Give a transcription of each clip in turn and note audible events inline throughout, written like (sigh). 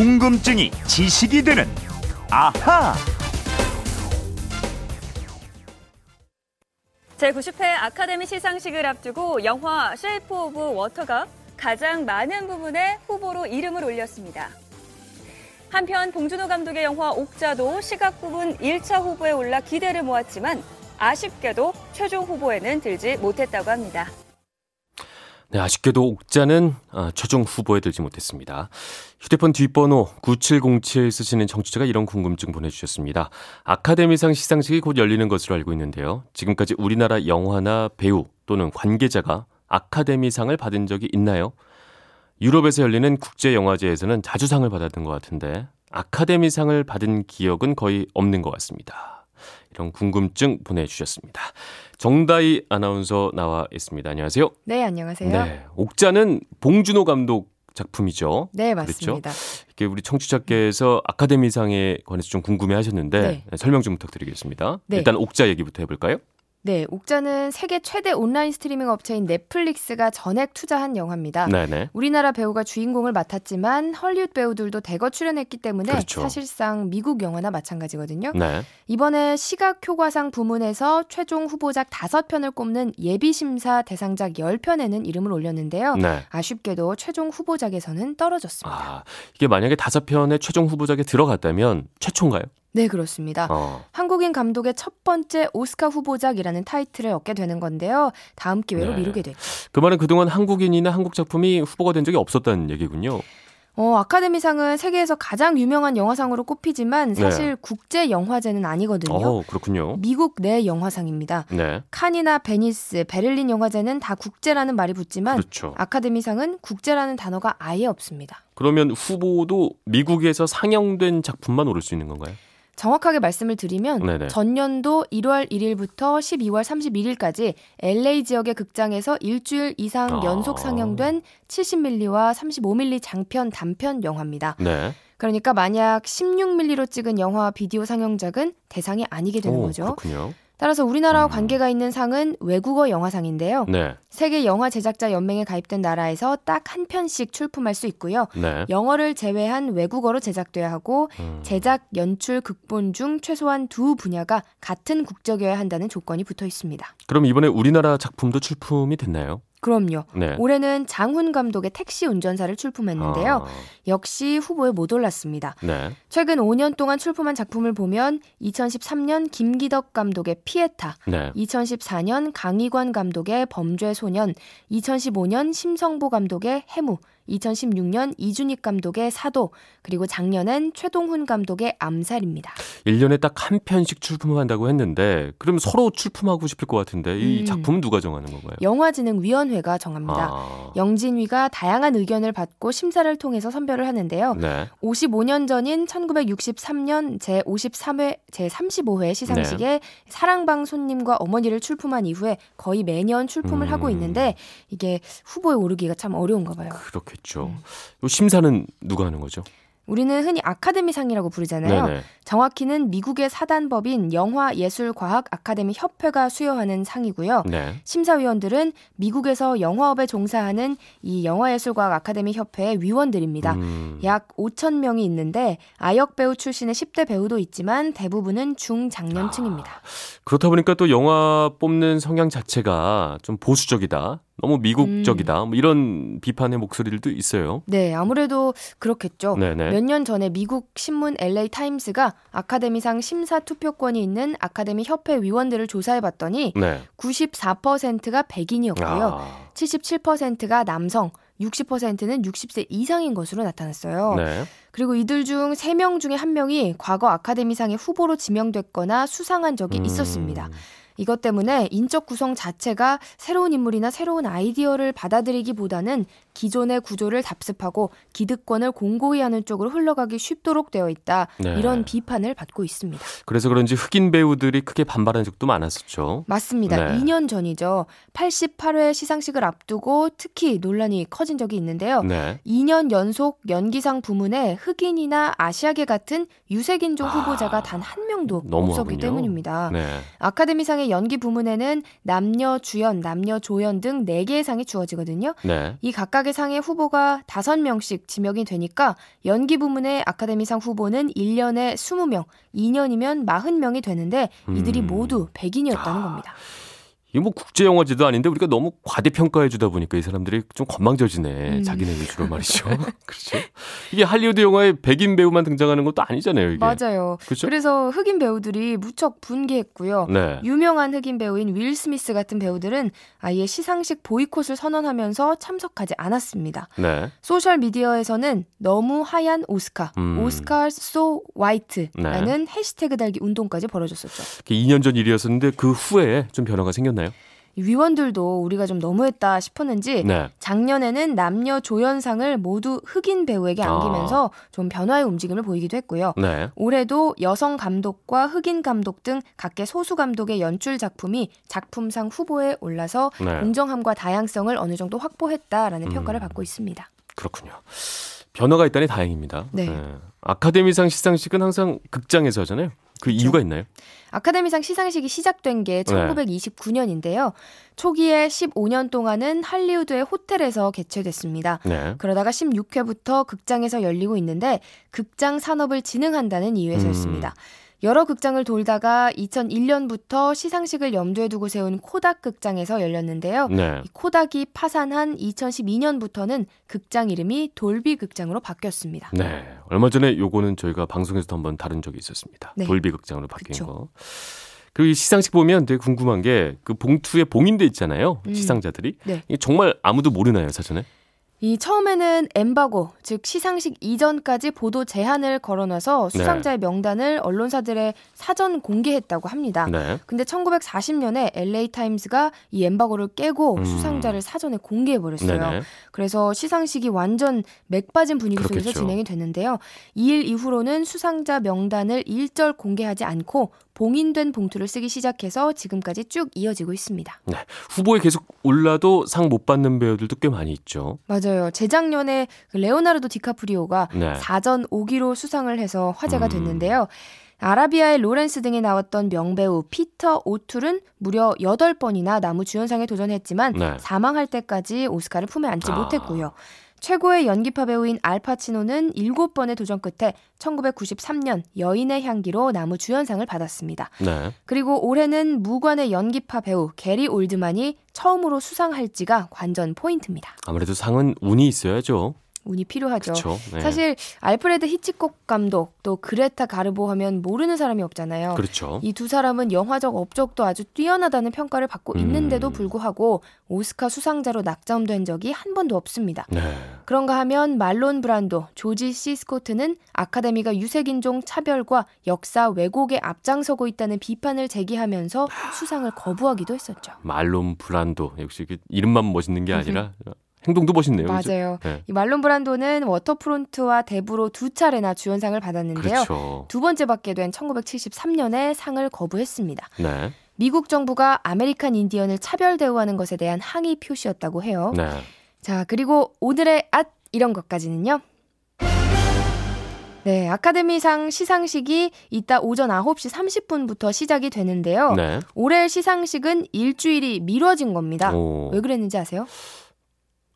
궁금증이 지식이 되는 아하. 제90회 아카데미 시상식을 앞두고 영화 쉐이프 오브 워터가 가장 많은 부문에 후보로 이름을 올렸습니다. 한편 봉준호 감독의 영화 옥자도 시각 부문 1차 후보에 올라 기대를 모았지만 아쉽게도 최종 후보에는 들지 못했다고 합니다. 네, 아쉽게도 옥자는 아, 최종 후보에 들지 못했습니다. 휴대폰 뒷번호 9707 쓰시는 정치자가 이런 궁금증 보내주셨습니다. 아카데미상 시상식이 곧 열리는 것으로 알고 있는데요. 지금까지 우리나라 영화나 배우 또는 관계자가 아카데미상을 받은 적이 있나요? 유럽에서 열리는 국제영화제에서는 자주 상을 받았던 것 같은데 아카데미상을 받은 기억은 거의 없는 것 같습니다. 이런 궁금증 보내주셨습니다. 정다희 아나운서 나와 있습니다. 안녕하세요. 네, 안녕하세요. 네, 옥자는 봉준호 감독 작품이죠. 네, 맞습니다. 그렇죠? 이게 우리 청취자께서 아카데미상에 관해서 좀 궁금해 하셨는데 네. 설명 좀 부탁드리겠습니다. 네. 일단 옥자 얘기부터 해볼까요? 네, 옥자는 세계 최대 온라인 스트리밍 업체인 넷플릭스가 전액 투자한 영화입니다. 네네. 우리나라 배우가 주인공을 맡았지만 헐리우드 배우들도 대거 출연했기 때문에 그렇죠. 사실상 미국 영화나 마찬가지거든요. 네. 이번에 시각 효과상 부문에서 최종 후보작 5편을 꼽는 예비 심사 대상작 10편에는 이름을 올렸는데요. 네. 아쉽게도 최종 후보작에서는 떨어졌습니다. 아, 이게 만약에 5편의 최종 후보작에 들어갔다면 최초인가요? 네, 그렇습니다. 어. 한국인 감독의 첫 번째 오스카 후보작이라는 타이틀을 얻게 되는 건데요. 다음 기회로 네. 미루게 됐죠. 그 말은 그동안 한국인이나 한국 작품이 후보가 된 적이 없었다는 얘기군요. 어, 아카데미상은 세계에서 가장 유명한 영화상으로 꼽히지만 네. 사실 네. 국제 영화제는 아니거든요. 어, 그렇군요. 미국 내 영화상입니다. 네. 칸이나 베니스, 베를린 영화제는 다 국제라는 말이 붙지만 그렇죠. 아카데미상은 국제라는 단어가 아예 없습니다. 그러면 후보도 미국에서 상영된 작품만 오를 수 있는 건가요? 정확하게 말씀을 드리면 네네. 전년도 1월 1일부터 12월 31일까지 LA 지역의 극장에서 일주일 이상 아. 연속 상영된 70mm와 35mm 장편 단편 영화입니다. 네. 그러니까 만약 16mm로 찍은 영화 비디오 상영작은 대상이 아니게 되는 오, 거죠. 그렇군요. 따라서 우리나라와 음. 관계가 있는 상은 외국어 영화상인데요. 네. 세계 영화 제작자 연맹에 가입된 나라에서 딱 한 편씩 출품할 수 있고요. 네. 영어를 제외한 외국어로 제작돼야 하고 음. 제작, 연출, 극본 중 최소한 두 분야가 같은 국적이어야 한다는 조건이 붙어 있습니다. 그럼 이번에 우리나라 작품도 출품이 됐나요? 그럼요. 네. 올해는 장훈 감독의 택시 운전사를 출품했는데요. 아. 역시 후보에 못 올랐습니다. 네. 최근 5년 동안 출품한 작품을 보면 2013년 김기덕 감독의 피에타, 네. 2014년 강희관 감독의 범죄 소년, 2015년 심성보 감독의 해무, 2016년 이준익 감독의 사도, 그리고 작년엔 최동훈 감독의 암살입니다. 1년에 딱 한 편씩 출품한다고 했는데, 그럼 서로 출품하고 싶을 것 같은데, 이 음. 작품은 누가 정하는 건가요? 영화진흥위원회가 정합니다. 아. 영진위가 다양한 의견을 받고 심사를 통해서 선별을 하는데요. 네. 55년 전인 1963년 제53회, 제35회 시상식에 네. 사랑방 손님과 어머니를 출품한 이후에 거의 매년 출품을 음. 하고 있는데, 이게 후보에 오르기가 참 어려운가 봐요. 그렇게 그렇죠. 음. 심사는 누가 하는 거죠? 우리는 흔히 아카데미상이라고 부르잖아요. 네네. 정확히는 미국의 사단법인 영화예술과학 아카데미 협회가 수여하는 상이고요. 네. 심사위원들은 미국에서 영화업에 종사하는 이 영화예술과학 아카데미 협회의 위원들입니다. 음. 약 5천 명이 있는데 아역 배우 출신의 10대 배우도 있지만 대부분은 중장년층입니다. 아, 그렇다 보니까 또 영화 뽑는 성향 자체가 좀 보수적이다. 너무 미국적이다. 음. 뭐 이런 비판의 목소리들도 있어요. 네, 아무래도 그렇겠죠. 몇 년 전에 미국 신문 LA 타임스가 아카데미상 심사 투표권이 있는 아카데미 협회 위원들을 조사해 봤더니 네. 94%가 백인이었고요. 아. 77%가 남성, 60%는 60세 이상인 것으로 나타났어요. 네. 그리고 이들 중 3명 중에 1명이 과거 아카데미상의 후보로 지명됐거나 수상한 적이 음. 있었습니다. 이것 때문에 인적 구성 자체가 새로운 인물이나 새로운 아이디어를 받아들이기보다는 기존의 구조를 답습하고 기득권을 공고히 하는 쪽으로 흘러가기 쉽도록 되어 있다. 네. 이런 비판을 받고 있습니다. 그래서 그런지 흑인 배우들이 크게 반발한 적도 많았었죠. 맞습니다. 네. 2년 전이죠. 88회 시상식을 앞두고 특히 논란이 커진 적이 있는데요. 네. 2년 연속 연기상 부문에 흑인이나 아시아계 같은 유색인종 아, 후보자가 단한 명도 없었기 때문입니다. 네. 아카데미상의 이상의 연기 부문에는 남녀 주연, 남녀 조연 등 4개의 상이 주어지거든요. 네. 이 각각의 상의 후보가 5명씩 지명이 되니까 연기 부문의 아카데미상 후보는 1년에 20명, 2년이면 40명이 되는데 이들이 음. 모두 백인이었다는 겁니다. 이게 뭐 국제 영화제도 아닌데 우리가 너무 과대평가해 주다 보니까 이 사람들이 좀 건방져지네. 음. 자기네 위주로 말이죠. (laughs) (laughs) 그렇죠. 이게 할리우드 영화에 백인 배우만 등장하는 것도 아니잖아요, 이게. 맞아요. 그렇죠? 그래서 흑인 배우들이 무척 분개했고요. 네. 유명한 흑인 배우인 윌 스미스 같은 배우들은 아예 시상식 보이콧을 선언하면서 참석하지 않았습니다. 네. 소셜 미디어에서는 너무 하얀 오스카, 음. Oscar so white라는 네. 해시태그 달기 운동까지 벌어졌었죠. 2년 전 일이었었는데 그 후에 좀 변화가 생겼나요? 있나요? 위원들도 우리가 좀 너무했다 싶었는지 네. 작년에는 남녀 조연상을 모두 흑인 배우에게 안기면서 아. 좀 변화의 움직임을 보이기도 했고요. 네. 올해도 여성 감독과 흑인 감독 등 각계 소수 감독의 연출 작품이 작품상 후보에 올라서 네. 공정함과 다양성을 어느 정도 확보했다라는 음. 평가를 받고 있습니다. 그렇군요. 변화가 있다니 다행입니다. 네. 네. 아카데미상 시상식은 항상 극장에서 하잖아요. 그. 이유가 있나요? 아카데미상 시상식이 시작된 게 1929년인데요. 초기에 15년 동안은 할리우드의 호텔에서 개최됐습니다. 네. 그러다가 16회부터 극장에서 열리고 있는데 극장 산업을 진흥한다는 이유에서였습니다. 음. 여러 극장을 돌다가 2001년부터 시상식을 염두에 두고 세운 코닥 극장에서 열렸는데요. 네. 코닥이 파산한 2012년부터는 극장 이름이 돌비 극장으로 바뀌었습니다. 네. 얼마 전에 요거는 저희가 방송에서도 한번 다룬 적이 있었습니다. 네. 돌비 극장으로 바뀐 그쵸. 거. 그리고 이 시상식 보면 되게 궁금한 게 그 봉투에 봉인돼 있잖아요. 음. 시상자들이. 네. 정말 아무도 모르나요, 사전에? 이 처음에는 엠바고, 즉 시상식 이전까지 보도 제한을 걸어놔서 네. 수상자의 네. 명단을 언론사들의 사전 공개했다고 합니다. 네. 근데 1940년에 LA 타임스가 이 엠바고를 깨고 음. 수상자를 사전에 공개해 버렸어요. 그래서 시상식이 완전 맥 빠진 분위기 그렇겠죠. 속에서 진행이 됐는데요. 이일 이후로는 수상자 명단을 일절 공개하지 않고 봉인된 봉투를 쓰기 시작해서 지금까지 쭉 이어지고 있습니다. 네. 후보에 계속 올라도 상 못 받는 배우들도 꽤 많이 있죠. 맞아요. 재작년에 그 레오나르도 디카프리오가 네. 4전 5기로 수상을 해서 화제가 음. 됐는데요. 아라비아의 로렌스 등에 나왔던 명배우 피터 오툴은 무려 8번이나 남우 주연상에 도전했지만 네. 사망할 때까지 오스카를 품에 안지 아. 못했고요. 최고의 연기파 배우인 알파치노는 7번의 도전 끝에 1993년 여인의 향기로 나무 주연상을 받았습니다. 네. 그리고 올해는 무관의 연기파 배우 게리 올드만이 처음으로 수상할지가 관전 포인트입니다. 아무래도 상은 운이 있어야죠. 운이 필요하죠. 네. 사실 알프레드 히치콕 감독 또 그레타 가르보 하면 모르는 사람이 없잖아요. 그렇죠. 이 두 사람은 영화적 업적도 아주 뛰어나다는 평가를 받고 음. 있는데도 불구하고 오스카 수상자로 낙점된 적이 한 번도 없습니다. 네. 그런가 하면 말론 브란도, 조지 시 스코트는 아카데미가 유색인종 차별과 역사 왜곡에 앞장서고 있다는 비판을 제기하면서 수상을 거부하기도 했었죠. 말론 브란도 역시 이름만 멋있는 게 아니라 행동도 멋있네요. 맞아요. 네. 이 말론 브란도는 워터프론트와 대부로 두 차례나 주연상을 받았는데요. 그렇죠. 두 번째 받게 된 1973년에 상을 거부했습니다. 네. 미국 정부가 아메리칸 인디언을 차별 대우하는 것에 대한 항의 표시였다고 해요. 네. 자, 그리고 오늘의 앗 이런 것까지는요. 네, 아카데미상 시상식이 이따 오전 9시 30분부터 시작이 되는데요. 네. 올해 시상식은 일주일이 미뤄진 겁니다. 오. 왜 그랬는지 아세요?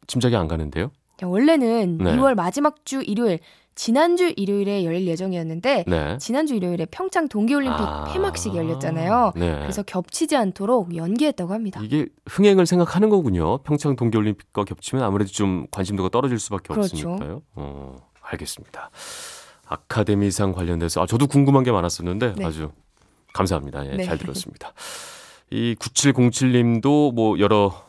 짐작이 안 가는데요. 원래는 네. 2월 마지막 주 일요일 지난주 일요일에 열릴 예정이었는데 네. 지난주 일요일에 평창 동계올림픽 아~ 폐막식이 열렸잖아요. 네. 그래서 겹치지 않도록 연기했다고 합니다. 이게 흥행을 생각하는 거군요. 평창 동계올림픽과 겹치면 아무래도 좀 관심도가 떨어질 수밖에 그렇죠. 없으니까요. 어, 알겠습니다. 아카데미상 관련돼서 아, 저도 궁금한 게 많았었는데 네. 아주 감사합니다. 예, 네. 잘 들었습니다. 이 9707님도 뭐 여러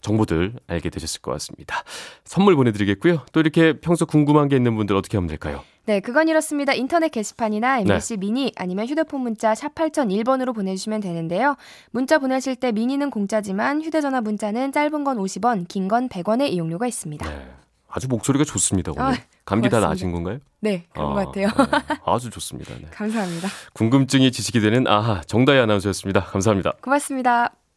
정보들 알게 되셨을 것 같습니다. 선물 보내드리겠고요. 또 이렇게 평소 궁금한 게 있는 분들 어떻게 하면 될까요? 네, 그건 이렇습니다. 인터넷 게시판이나 MBC 네. 미니 아니면 휴대폰 문자 샵 8001번으로 보내주시면 되는데요. 문자 보내실 때 미니는 공짜지만 휴대전화 문자는 짧은 건 50원, 긴 건 100원의 이용료가 있습니다. 네. 아주 목소리가 좋습니다. 오늘. 아, 감기 고맙습니다. 다 나신 건가요? 네, 그런 아, 것 같아요. 네. 아주 좋습니다. 네. (laughs) 감사합니다. 궁금증이 지식이 되는 아하 정다희 아나운서였습니다. 감사합니다. 고맙습니다.